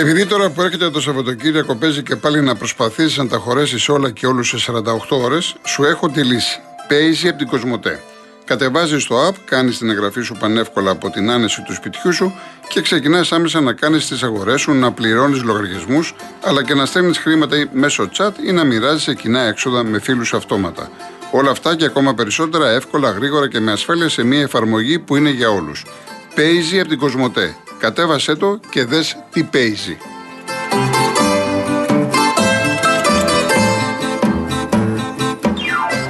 Και επειδή τώρα που έρχεται το Σαββατοκύριακο παίζει και πάλι να προσπαθήσει να τα χωρέσεις όλα και όλους σε 48 ώρες, σου έχω τη λύση. Παίζει από την Κοσμοτέ. Κατεβάζεις το app, κάνεις την εγγραφή σου πανεύκολα από την άνεση του σπιτιού σου και ξεκινάς άμεσα να κάνεις τις αγορές σου, να πληρώνεις λογαριασμούς, αλλά και να στέλνεις χρήματα μέσω chat ή να μοιράζεις κοινά έξοδα με φίλους αυτόματα. Όλα αυτά και ακόμα περισσότερα εύκολα, γρήγορα και με ασφάλεια σε μια εφαρμογή που είναι για όλους. Παίζει από την Κοσμοτέ. Κατέβασέ το και δες τι παίζει.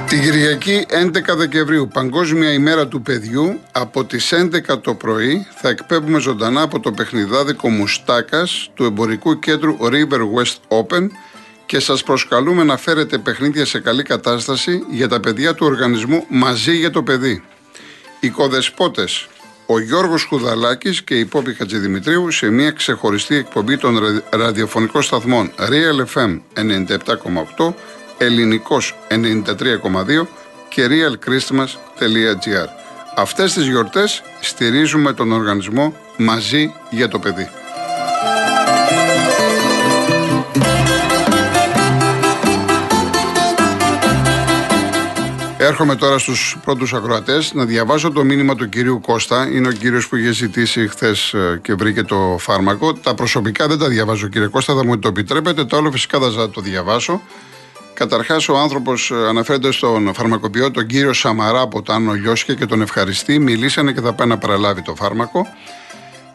Την Κυριακή 11 Δεκεμβρίου, Παγκόσμια ημέρα του παιδιού, από τις 11 το πρωί θα εκπέμπουμε ζωντανά από το παιχνιδάδικο Μουστάκας του εμπορικού κέντρου River West Open και σας προσκαλούμε να φέρετε παιχνίδια σε καλή κατάσταση για τα παιδιά του οργανισμού μαζί για το παιδί. Οι κοδεσπότες ο Γιώργος Χουδαλάκης και η Πόπη Χατζηδημητρίου σε μια ξεχωριστή εκπομπή των ραδιοφωνικών σταθμών Real FM 97,8, Ελληνικός 93,2 και realchristmas.gr. Αυτές τις γιορτές στηρίζουμε τον οργανισμό μαζί για το παιδί. Έρχομαι τώρα στους πρώτους ακροατές να διαβάσω το μήνυμα του κυρίου Κώστα. Είναι ο κύριος που είχε ζητήσει χθες ε, και βρήκε το φάρμακο. Τα προσωπικά δεν τα διαβάζω, κύριε Κώστα, θα μου το επιτρέπετε. Το άλλο φυσικά θα το διαβάσω. Καταρχάς, ο άνθρωπος ε, αναφέρεται στον φαρμακοποιό, τον κύριο Σαμαρά από το Άνω Λιώσια και τον ευχαριστεί. Μιλήσανε και θα πάει να παραλάβει το φάρμακο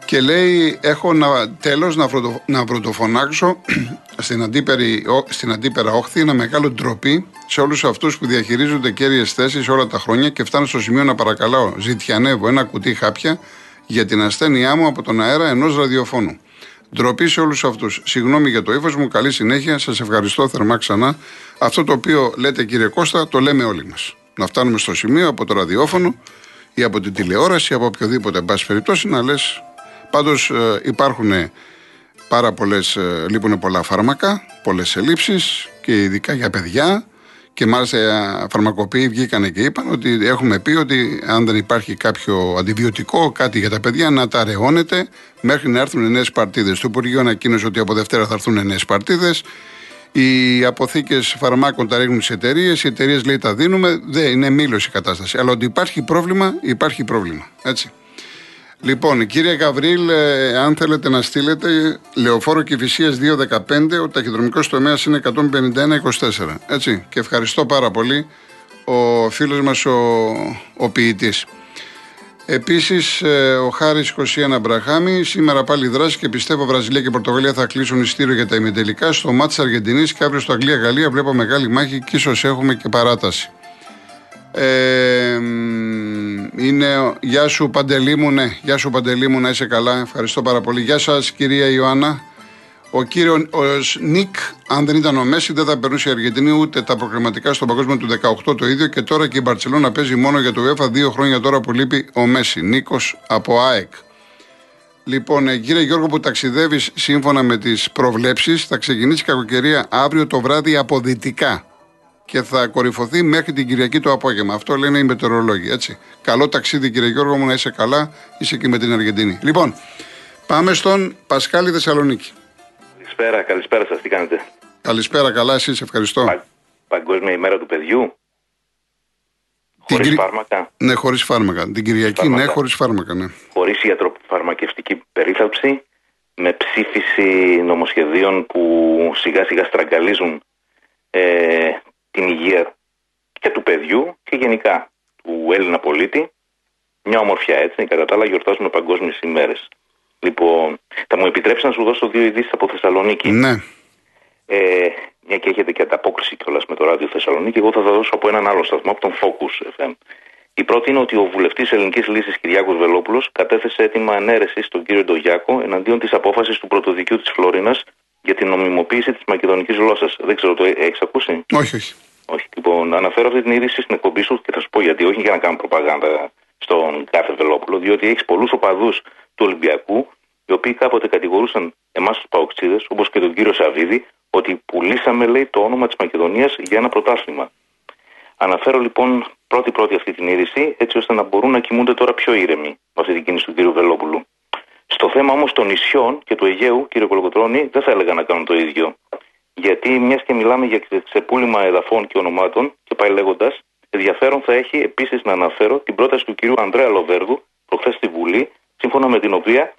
και λέει έχω να, τέλος να, βροτο, να πρωτοφωνάξω στην, αντίπερη, στην αντίπερα όχθη ένα μεγάλο ντροπή σε όλους αυτούς που διαχειρίζονται κέρυες θέσεις όλα τα χρόνια και φτάνω στο σημείο να παρακαλάω ζητιανεύω ένα κουτί χάπια για την ασθένειά μου από τον αέρα ενός ραδιοφώνου. Ντροπή σε όλους αυτούς. Συγγνώμη για το ύφος μου, καλή συνέχεια, σας ευχαριστώ θερμά ξανά. Αυτό το οποίο λέτε κύριε Κώστα το λέμε όλοι μας. Να φτάνουμε στο σημείο από το ραδιόφωνο ή από την τηλεόραση, από οποιοδήποτε εν πάση περιπτώσει να λες Πάντως ε, υπάρχουν πάρα πολλές, ε, λείπουν πολλά φάρμακα, πολλές ελλείψεις και ειδικά για παιδιά. Και μάλιστα οι φαρμακοποιοί βγήκαν και είπαν ότι έχουμε πει ότι αν δεν υπάρχει κάποιο αντιβιωτικό, κάτι για τα παιδιά, να τα αραιώνεται μέχρι να έρθουν νέες παρτίδες. Το Υπουργείο ανακοίνωσε ότι από Δευτέρα θα έρθουν νέες παρτίδες. Οι αποθήκες φαρμάκων τα ρίχνουν σε εταιρείες. Οι εταιρείες λέει τα δίνουμε. Δεν είναι μήλος η κατάσταση. Αλλά ότι υπάρχει πρόβλημα, υπάρχει πρόβλημα. Έτσι. Λοιπόν, κύριε Γαβρίλ, ε, αν θέλετε να στείλετε, λεωφόρο Κυφυσία 215, ο ταχυδρομικός τομέας είναι 151-24. Έτσι. Και ευχαριστώ πάρα πολύ ο φίλος μας ο, ο ποιητής. Επίσης, ε, ο Χάρης 21 Μπραχάμι, σήμερα πάλι δράση και πιστεύω Βραζιλία και Πορτογαλία θα κλείσουν ειστήριο για τα ημιτελικά. Στο μάτι της Αργεντινής και αύριο στο Αγγλία-Γαλλία βλέπω μεγάλη μάχη και ίσως έχουμε και παράταση. Ε, είναι, γεια σου Παντελή μου, ναι, γεια σου Παντελή μου, να είσαι καλά, ευχαριστώ πάρα πολύ. Γεια σας κυρία Ιωάννα. Ο κύριο ο Νίκ, αν δεν ήταν ο Μέση, δεν θα περνούσε η Αργεντινή ούτε τα προκριματικά στο παγκόσμιο του 18 το ίδιο και τώρα και η Μπαρσελόνα παίζει μόνο για το UEFA δύο χρόνια τώρα που λείπει ο Μέση. Νίκος από ΑΕΚ. Λοιπόν, ε, κύριε Γιώργο, που ταξιδεύεις σύμφωνα με τις προβλέψεις, θα ξεκινήσει η κακοκαιρία αύριο το βράδυ από δυτικά και θα κορυφωθεί μέχρι την Κυριακή το απόγευμα. Αυτό λένε οι μετεωρολόγοι. Έτσι. Καλό ταξίδι, κύριε Γιώργο μου, να είσαι καλά. Είσαι και με την Αργεντινή. Λοιπόν, πάμε στον Πασχάλη Θεσσαλονίκη. Καλησπέρα, καλησπέρα σας. Τι κάνετε; Καλησπέρα, καλά, εσεί, ευχαριστώ. Πα, παγκόσμια ημέρα του παιδιού. Χωρίς φάρμακα. Ναι, χωρίς φάρμακα. Την Κυριακή, ναι, χωρίς φάρμακα. Ναι. Χωρίς ιατροφαρμακευτική περίθαλψη, με ψήφιση νομοσχεδίων που σιγά σιγά στραγγαλίζουν ε, την υγεία και του παιδιού και γενικά του Έλληνα πολίτη. Μια ομορφιά έτσι, κατά τα άλλα γιορτάζουμε παγκόσμιες ημέρες. Λοιπόν, θα μου επιτρέψεις να σου δώσω δύο ειδήσεις από Θεσσαλονίκη; Ναι. Ε, μια και έχετε και ανταπόκριση κιόλας με το ράδιο Θεσσαλονίκη, εγώ θα τα δώσω από έναν άλλο σταθμό, από τον Focus FM. Η πρώτη είναι ότι ο βουλευτής Ελληνικής Λύσης Κυριάκος Βελόπουλος κατέθεσε έτοιμα ανέρεσης στον κύριο Ντογιάκο εναντίον της απόφασης του πρωτοδικείου της Φλόρινας για την νομιμοποίηση της μακεδονικής γλώσσας. Δεν ξέρω, το έχεις ακούσει; Όχι, όχι. Όχι. Λοιπόν, αναφέρω αυτή την είδηση στην εκπομπή σου και θα σου πω γιατί. Όχι για να κάνω προπαγάνδα στον κάθε Βελόπουλο, διότι έχεις πολλούς οπαδούς του Ολυμπιακού, οι οποίοι κάποτε κατηγορούσαν εμάς τους Παοξίδες, όπως και τον κύριο Σαββίδη, ότι πουλήσαμε, λέει, το όνομα της Μακεδονίας για ένα πρωτάθλημα. Αναφέρω λοιπόν πρώτη-πρώτη αυτή την είδηση, έτσι ώστε να μπορούν να κοιμούνται τώρα πιο ήρεμοι με αυτή την κίνηση του κύριου Βελόπουλου. Στο θέμα όμως των νησιών και του Αιγαίου, κύριε Κολοκοτρόνη, δεν θα έλεγα να κάνουν το ίδιο. Γιατί μιας και μιλάμε για ξεπούλημα εδαφών και ονομάτων, και πάει λέγοντας, ενδιαφέρον θα έχει επίσης να αναφέρω την πρόταση του κυρίου Ανδρέα Λοβέρδου, προχθές στη Βουλή, σύμφωνα με την οποία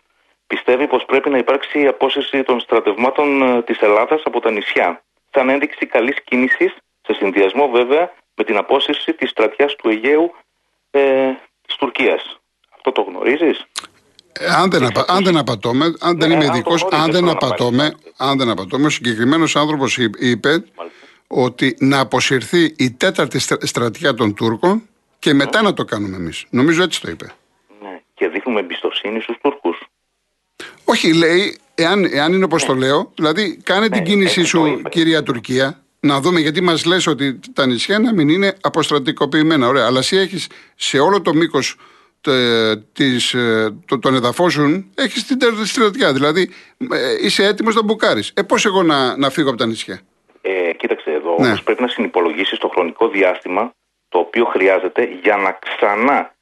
πιστεύει πως πρέπει να υπάρξει η απόσυρση των στρατευμάτων ε, της Ελλάδας από τα νησιά. Σαν ένδειξη καλής κίνησης, σε συνδυασμό βέβαια με την απόσυρση της στρατιάς του Αιγαίου ε, της Τουρκίας. Αυτό το γνωρίζεις; Ε, αν δεν, απα, αν δεν απατώμε, αν δεν ναι, είμαι ειδικός, αν, δεν απατώμε, αν δεν απατώμε, ο συγκεκριμένος άνθρωπος είπε ότι να αποσυρθεί η τέταρτη στρατιά των Τούρκων και μετά να το κάνουμε εμείς. Νομίζω έτσι το είπε. Ναι, και δείχνουμε εμπιστοσύνη στους Τούρκους. Όχι, λέει, εάν, εάν είναι όπως ναι. το λέω, δηλαδή κάνε την ναι, κίνησή σου, κυρία Τουρκία, να δούμε γιατί μας λες ότι τα νησιά να μην είναι αποστρατικοποιημένα. Ωραία, αλλά εσύ έχεις σε όλο το μήκος της, ε, των εδαφών σου έχεις την τέταρτη στρατιά. Δηλαδή ε, είσαι έτοιμος να μπουκάρεις. Ε, πώς εγώ να, να φύγω από τα νησιά; Ε, κοίταξε εδώ, ναι. όμως πρέπει να συνυπολογίσεις το χρονικό διάστημα το οποίο χρειάζεται για να ξανά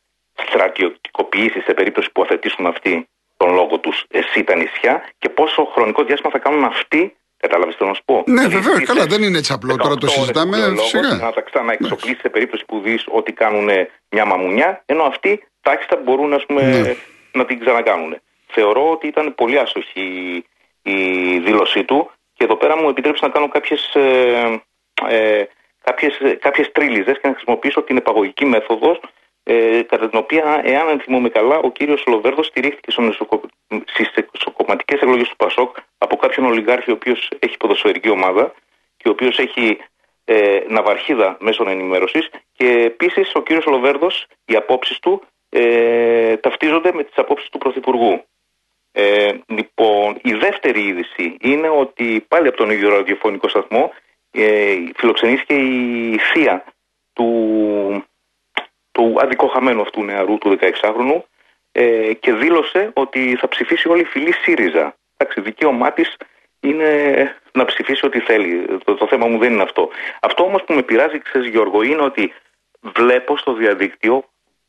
στρατιωτικοποιήσεις σε περίπτωση που αθετήσουν αυτοί τον λόγο τους εσύ τα νησιά και πόσο χρονικό διάστημα θα κάνουν αυτοί Κατάλαβε τι να σου πω. Ναι, δηλαδή, βεβαίω. Καλά, δεν είναι έτσι απλό. Τώρα το συζητάμε. Σιγά. Να τα ξαναεξοπλίσεις σε περίπτωση που δεις ότι κάνουν μια μαμουνιά, ενώ αυτοί τάχιστα μπορούν ας πούμε, ναι. να την ξανακάνουν. Θεωρώ ότι ήταν πολύ άσοχη η δήλωσή του και εδώ πέρα μου επιτρέψει να κάνω κάποιες, ε, ε, κάποιες, κάποιες τρίλιζες και να χρησιμοποιήσω την επαγωγική μέθοδος ε, κατά την οποία, εάν θυμούμε καλά, ο κύριος Λοβέρδος στηρίχθηκε στις κομματικές εκλογές του Πασόκ από κάποιον ολιγάρχη ο οποίος έχει ποδοσφαιρική ομάδα και ο οποίος έχει ε, ναυαρχίδα μέσων ενημέρωσης και επίσης ο κύριος Λοβέρδος, οι απόψεις του ε, ταυτίζονται με τις απόψεις του Πρωθυπουργού. Ε, λοιπόν, η δεύτερη είδηση είναι ότι πάλι από τον ίδιο ραδιοφωνικό σταθμό ε, φιλοξενήθηκε η θεία του, του αδικοχαμένου αυτού νεαρού του 16χρονου ε, και δήλωσε ότι θα ψηφίσει όλη η φυλή ΣΥΡΙΖΑ. Εντάξει, δικαίωμά της είναι να ψηφίσει ό,τι θέλει. Το, το θέμα μου δεν είναι αυτό. Αυτό όμως που με πειράζει, ξέρεις Γιώργο, είναι ότι βλέπω στο διαδίκτυο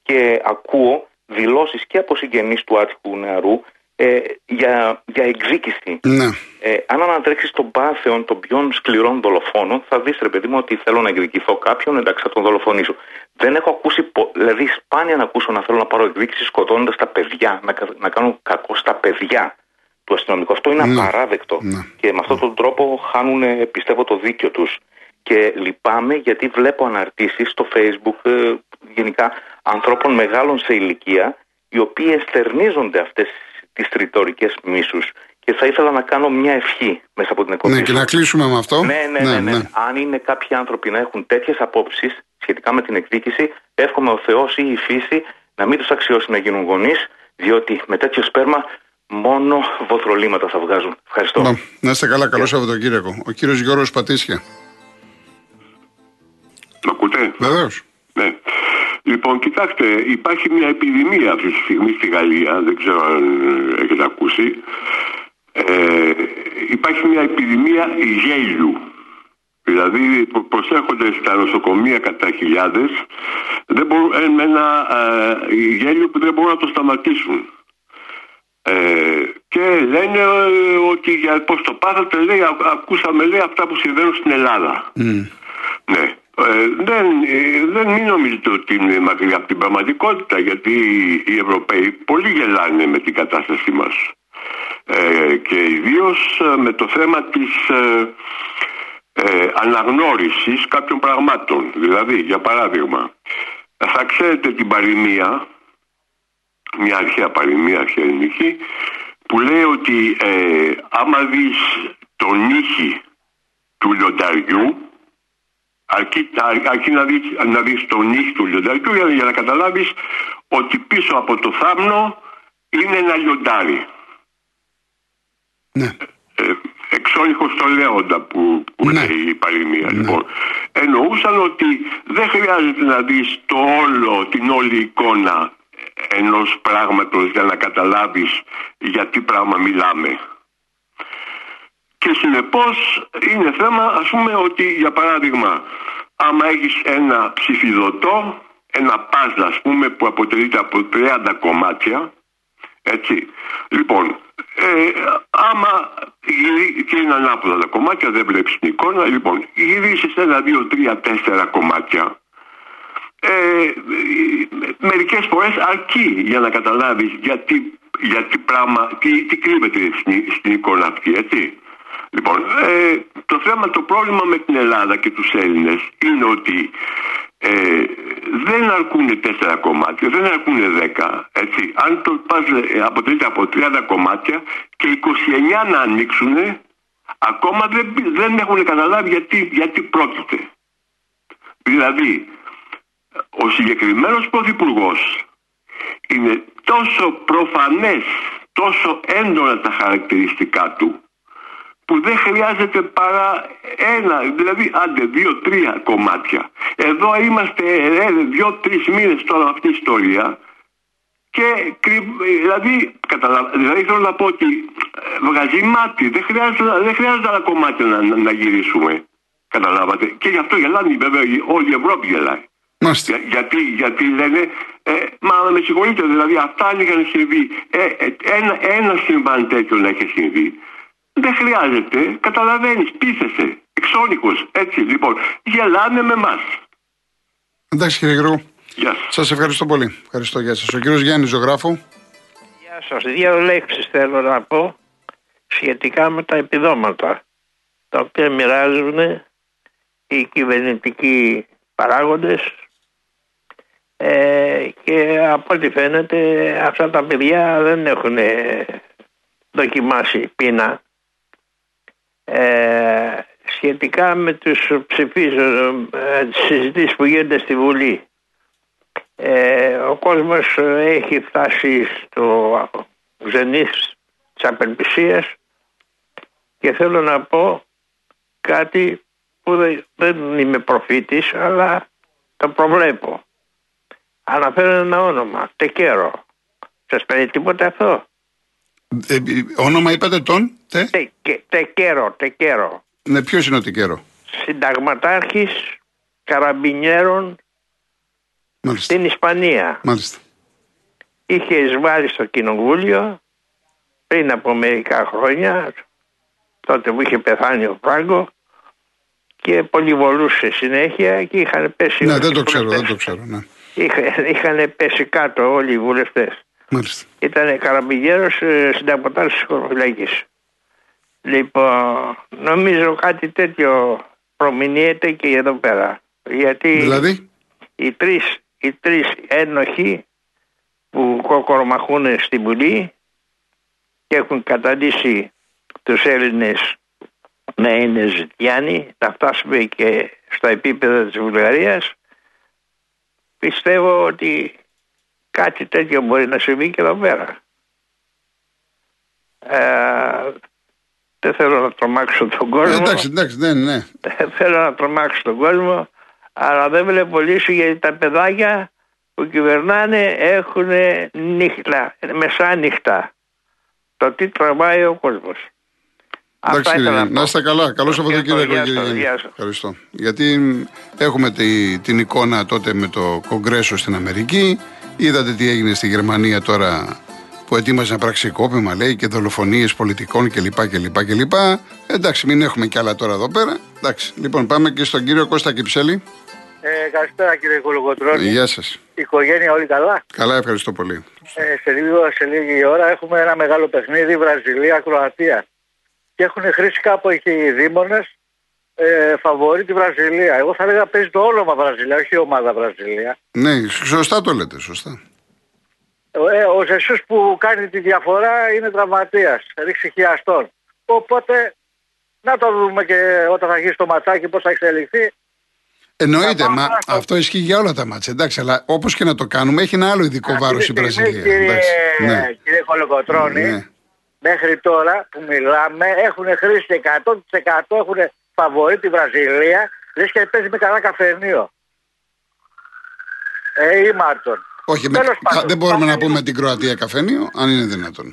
και ακούω δηλώσεις και από συγγενείς του άτυχου νεαρού ε, για, για εκδίκηση. Ναι. Ε, αν ανατρέξεις τον πάθεων των πιο σκληρών δολοφόνων, θα δεις ρε παιδί μου ότι θέλω να εκδικηθώ κάποιον, εντάξει θα τον δολοφονήσω. Δεν έχω ακούσει, δηλαδή σπάνια να ακούσω να θέλω να πάρω εκδίκηση σκοτώνοντας τα παιδιά, να, να κάνω κακό στα παιδιά του αστυνομικού. Αυτό είναι ναι. απαράδεκτο. Ναι. Και με αυτόν τον τρόπο χάνουν, πιστεύω, το δίκιο τους. Και λυπάμαι γιατί βλέπω αναρτήσεις στο facebook ε, γενικά ανθρώπων μεγάλων σε ηλικία οι οποίοι εστερνίζονται αυτές τις τριτορικές μίσους και θα ήθελα να κάνω μια ευχή μέσα από την εκπομπή. Ναι, και να κλείσουμε με αυτό. Ναι, ναι, ναι, ναι, ναι. Αν είναι κάποιοι άνθρωποι να έχουν τέτοιες απόψεις σχετικά με την εκδίκηση, εύχομαι ο Θεός ή η φύση να μην τους αξιώσει να γίνουν γονείς, διότι με τέτοιο σπέρμα μόνο βοθρολίματα θα βγάζουν. Ευχαριστώ. Να, να είστε καλά, καλό Σαββατοκύριακο. Ο κύριος Γιώργος Πατήσια. Με ακούτε; Βεβαίως. Ναι. Λοιπόν, κοιτάξτε, υπάρχει μια επιδημία αυτή τη στιγμή στη Γαλλία, δεν ξέρω αν έχετε ακούσει. Ε, υπάρχει μια επιδημία γέλιου. Δηλαδή προσέχονται στα νοσοκομεία κατά χιλιάδες δεν μπορούν, ε, ένα ε, γέλιο που δεν μπορούν να το σταματήσουν. Ε, και λένε ε, ότι για πώς το πάθατε λέει ακούσαμε λέει αυτά που συμβαίνουν στην Ελλάδα. Mm. Ναι. Ε, δεν, ε, δεν μην νομίζετε ότι είναι μακριά από την πραγματικότητα γιατί οι Ευρωπαίοι πολύ γελάνε με την κατάστασή μας. Ε, και ιδίως ε, με το θέμα της ε, ε, αναγνώρισης κάποιων πραγμάτων. Δηλαδή για παράδειγμα θα ξέρετε την παροιμία μια αρχαία παροιμία αρχαία ελληνική που λέει ότι ε, άμα δεις τον ήχη του λιονταριού αρκεί, αρκεί να, δεις, να δεις τον ήχη του λιονταριού για, για να καταλάβεις ότι πίσω από το θάμνο είναι ένα λιοντάρι. Ναι. Ε, εξόριχος στο λέοντα που, που ναι. λέει η παροιμία. Ναι. Λοιπόν, εννοούσαν ότι δεν χρειάζεται να δεις το όλο, την όλη εικόνα ενός πράγματος για να καταλάβεις για τι πράγμα μιλάμε. Και συνεπώς είναι θέμα ας πούμε ότι για παράδειγμα άμα έχεις ένα ψηφιδωτό, ένα πάζλ ας πούμε που αποτελείται από 30 κομμάτια Έτσι. Λοιπόν, ε, άμα γυρί- και είναι ανάποδα τα κομμάτια, δεν βλέπεις την εικόνα. Λοιπόν, γυρίσεις ένα, δύο, τρία, τέσσερα κομμάτια. Ε, μερικές φορές αρκεί για να καταλάβεις γιατί, γιατί πράγμα, τι, τι κρύβεται στην, στην εικόνα αυτή, έτσι. Λοιπόν, ε, το θέμα, το πρόβλημα με την Ελλάδα και τους Έλληνες είναι ότι ε, δεν αρκούν τέσσερα κομμάτια, δεν αρκούν δέκα. Έτσι. Αν το πας ε, αποτελείται από 30 κομμάτια και 29 να ανοίξουν, ακόμα δεν, δεν έχουν καταλάβει γιατί, γιατί πρόκειται. Δηλαδή, ο συγκεκριμένος πρωθυπουργός είναι τόσο προφανές, τόσο έντονα τα χαρακτηριστικά του, που δεν χρειάζεται παρά ένα, δηλαδή άντε δύο-τρία κομμάτια. Εδώ είμαστε ε, δύο-τρεις μήνες τώρα με αυτή η ιστορία και κρυ- δηλαδή, καταλα... δηλαδή θέλω να πω ότι ε, βγάζει μάτι, δεν χρειάζεται, δεν χρειάζεται άλλα κομμάτια να, να, να γυρίσουμε. Καταλάβατε. Και γι' αυτό γελάνε βέβαια όλη η Ευρώπη γελάει. Μάλιστα. Για- γιατί, γιατί λένε, ε, μα με συγχωρείτε, δηλαδή αυτά αν είχαν συμβεί, ε, ε, ένα, ένα συμβάν τέτοιο να έχει συμβεί, δεν χρειάζεται, καταλαβαίνεις, πείθεσαι, εξώνικος, έτσι, λοιπόν, γελάνε με εμάς. Εντάξει κύριε Γιώργο. Γεια σας. Σας ευχαριστώ πολύ. Ευχαριστώ. Γεια σας. Ο κύριος Γιάννης Ζωγράφου. Γεια σας. Δύο λέξεις θέλω να πω σχετικά με τα επιδόματα τα οποία μοιράζουν οι κυβερνητικοί παράγοντες ε, και από ό,τι φαίνεται αυτά τα παιδιά δεν έχουν δοκιμάσει πείνα ε, σχετικά με τους ψηφίσεις, ε, τις συζητήσεις που γίνονται στη Βουλή. Ε, ο κόσμος ε, έχει φτάσει στο ζενήθ της απελπισίας και θέλω να πω κάτι που δεν, δεν είμαι προφήτης αλλά το προβλέπω. Αναφέρω ένα όνομα, Τεκέρο. Σας παίρνει τίποτα αυτό; Ε, ε, όνομα είπατε τον. Τε; Τεκε- Τεκέρο, Τεκέρο. Ναι, ποιος είναι ο Τικέρο. Συνταγματάρχης καραμπινιέρων Μάλιστα. στην Ισπανία. Μάλιστα. είχε εισβάλει στο κοινοβούλιο πριν από μερικά χρόνια τότε που είχε πεθάνει ο Φράγκο και πολυβολούσε συνέχεια και είχαν πέσει Ναι, όλοι δεν οι το ξέρω, δεν βουλευτές. το ξέρω. Ναι. Είχα- είχαν πέσει κάτω όλοι οι βουλευτές Μάλιστα. ήταν καραμπηγέρος ε, συνταγματάρχης της χωροφυλακής λοιπόν νομίζω κάτι τέτοιο προμηνύεται και εδώ πέρα γιατί Δηλαδή; οι τρεις, οι τρεις ένοχοι που κοκορομαχούν στην Βουλή και έχουν καταντήσει τους Έλληνες να είναι ζητιάνοι, να φτάσουμε και στο επίπεδο της Βουλγαρίας, πιστεύω ότι κάτι τέτοιο μπορεί να συμβεί και εδώ πέρα. Ε, δεν θέλω να τρομάξω τον Ε, κόσμο. εντάξει, εντάξει, ναι, ναι. Δεν θέλω να τρομάξω τον κόσμο, αλλά δεν βλέπω λύση γιατί τα παιδάκια που κυβερνάνε έχουν νύχτα, μεσάνυχτα. Το τι τραβάει ο κόσμος. Εντάξει, κύριε, ήθελα Γιάννη. να είστε καλά. Καλό Σαββατοκύριακο, Γεια κύριε σας, Γιάννη. γεια σας. Ευχαριστώ. Γιατί μ, έχουμε τη- την εικόνα τότε με το Κογκρέσο στην Αμερική. Είδατε τι έγινε στη Γερμανία τώρα που ετοίμαζαν πραξικόπημα, λέει, και δολοφονίες πολιτικών κλπ. κλπ, κλπ. Εντάξει, μην έχουμε κι άλλα τώρα εδώ πέρα. Εντάξει, λοιπόν, πάμε και στον κύριο Κώστα Κυψέλη. Ε, καλησπέρα κύριε Κολογοτρώνη. Γεια σας. Η οικογένεια όλοι καλά; Καλά, ευχαριστώ πολύ. Ε, σε, λίγο, σε λίγη ώρα έχουμε ένα μεγάλο παιχνίδι Βραζιλία-Κροατία. Και έχουν χρήσει κάπου εκεί οι δήμονες ε, φαβορεί τη Βραζιλία. Εγώ θα έλεγα παίζει το όνομα Βραζιλία, όχι η ομάδα Βραζιλία. Ναι, σωστά το λέτε, σωστά. Ε, ο Ζεσούς που κάνει τη διαφορά είναι τραυματίας, ρίξει χιαστόν. Οπότε να το δούμε και όταν θα αρχίσει το ματσάκι πώς θα εξελιχθεί. Εννοείται, Θα μα πάμε στο- αυτό ισχύει για όλα τα μάτια. Εντάξει, αλλά όπως και να το κάνουμε, έχει ένα άλλο ειδικό βάρος η Αυτή τη στιγμή, Βραζιλία. Κύριε, Εντάξει, ναι. κύριε Κολοκοτρώνη, Ναι. μέχρι τώρα που μιλάμε έχουν χρήσει 100% έχουν φαβορεί τη Βραζιλία λες και παίζει με καλά καφενείο. Ε, ή Μάρτον. Όχι, με, Τέλος πάντων. δεν μπορούμε να Πάμε πούμε την Κροατία καφενείο, αν είναι δυνατόν.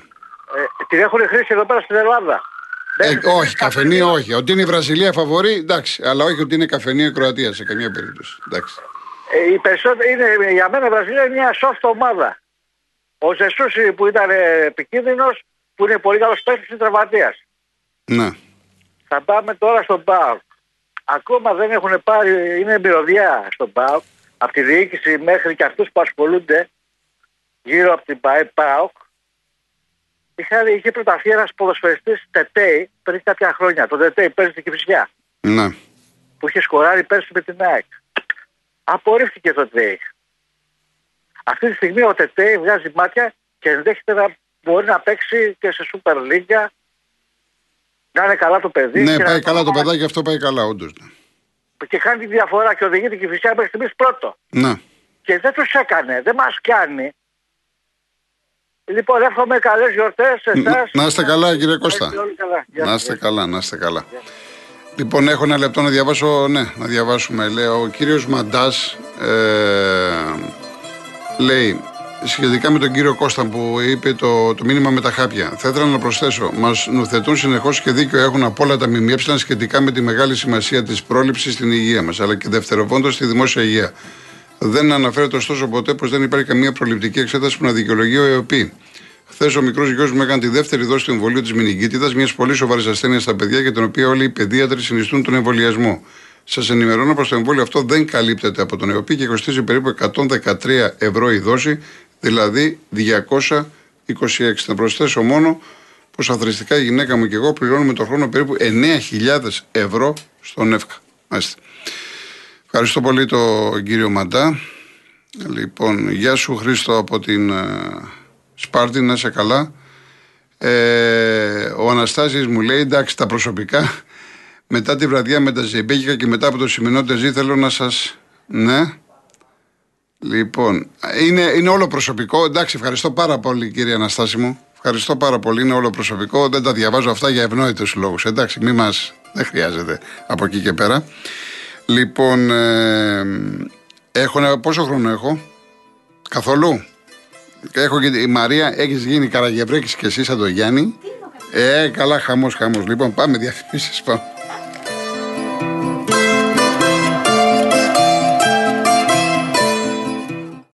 Ε, την έχουν χρήσει εδώ πέρα στην Ελλάδα. Ε, Μέχρι όχι, στιγμής καφενείο όχι. Ότι είναι η Βραζιλία φαβορή, εντάξει. Αλλά όχι ότι είναι καφενείο η Κροατία σε καμία περίπτωση. Εντάξει. Ε, η περισσότερη είναι για μένα η Βραζιλία είναι μια soft ομάδα. Ο Ζεσούση που ήταν επικίνδυνος, που είναι πολύ καλός παίκτης τη τραυματίας. Ναι. Θα πάμε τώρα στον ΠΑΟΚ. Ακόμα δεν έχουν πάρει, είναι μυρωδιά στον ΠΑΟΚ, από τη διοίκηση μέχρι και αυτούς που ασχολούνται γύρω από την ΠΑΟΚ. Είχε, είχε προταθεί ένας ποδοσφαιριστής Τετέι πριν κάποια χρόνια. Το Τετέι παίζει στην Κυφυσιά. Ναι. Που είχε σκοράρει πέρσι με την ΑΕΚ. Απορρίφθηκε το Τετέι. Αυτή τη στιγμή ο Τετέι βγάζει μάτια και ενδέχεται να μπορεί να παίξει και σε Super League. Να είναι καλά το παιδί. Ναι, και πάει να... καλά το παιδάκι, αυτό πάει καλά, όντως. Και κάνει τη διαφορά και οδηγεί την Κυφυσιά μέχρι στιγμής πρώτο. Ναι. Και δεν τους έκανε, δεν μας κάνει. Λοιπόν, εύχομαι καλές γιορτές σε εσάς. Να είστε καλά, κύριε Κώστα. Γεια Να σας. είστε καλά, να είστε καλά. Λοιπόν, έχω ένα λεπτό να διαβάσω. Ναι, να διαβάσουμε. Λέει ο κύριος Μαντάς. Ε, λέει σχετικά με τον κύριο Κώστα που είπε το, το μήνυμα με τα χάπια. Θα ήθελα να προσθέσω. Μας νουθετούν συνεχώς και δίκιο έχουν από όλα τα ΜΜΕ σχετικά με τη μεγάλη σημασία της πρόληψης στην υγεία μας, αλλά και δευτεροβόντως στη δημόσια υγεία. Δεν αναφέρεται ωστόσο ποτέ πως δεν υπάρχει καμία προληπτική εξέταση που να δικαιολογεί ο ΕΟΠΗ. Χθες ο μικρός γιος μου έκανε τη δεύτερη δόση του εμβολίου της μηνυγκίτιδας, μιας πολύ σοβαρής ασθένειας στα παιδιά για την οποία όλοι οι παιδίατροι συνιστούν τον εμβολιασμό. Σας ενημερώνω πως το εμβόλιο αυτό δεν καλύπτεται από τον ΕΟΠΗ και κοστίζει περίπου 113 ευρώ η δόση, δηλαδή 226. Θα προσθέσω μόνο πως αθρηστικά η γυναίκα μου και εγώ πληρώνουμε το χρόνο περίπου 9.000 ευρώ στον ΕΦΚΑ. Μάλιστα. Ευχαριστώ πολύ τον κύριο Μαντά. Λοιπόν, γεια σου Χρήστο από την ε, Σπάρτη, να είσαι καλά. Ε, ο Αναστάσης μου λέει, εντάξει τα προσωπικά, μετά τη βραδιά με τα ζεμπέκικα και μετά από το σημερινό τεζί θέλω να σας... Ναι. Λοιπόν, είναι, είναι όλο προσωπικό. Εντάξει, ευχαριστώ πάρα πολύ κύριε Αναστάση μου. Ευχαριστώ πάρα πολύ, είναι όλο προσωπικό. Δεν τα διαβάζω αυτά για ευνόητους λόγους. Εντάξει, μη μας... Δεν χρειάζεται από εκεί και πέρα. Λοιπόν, ε, έχω ένα, πόσο χρόνο έχω, καθόλου; Έχω και η Μαρία, έχεις γίνει Καραγευρέκη και εσύ σαν τον Γιάννη. Ε, καλά, χαμός, χαμός. Λοιπόν, πάμε διαφημίσεις. Πάμε.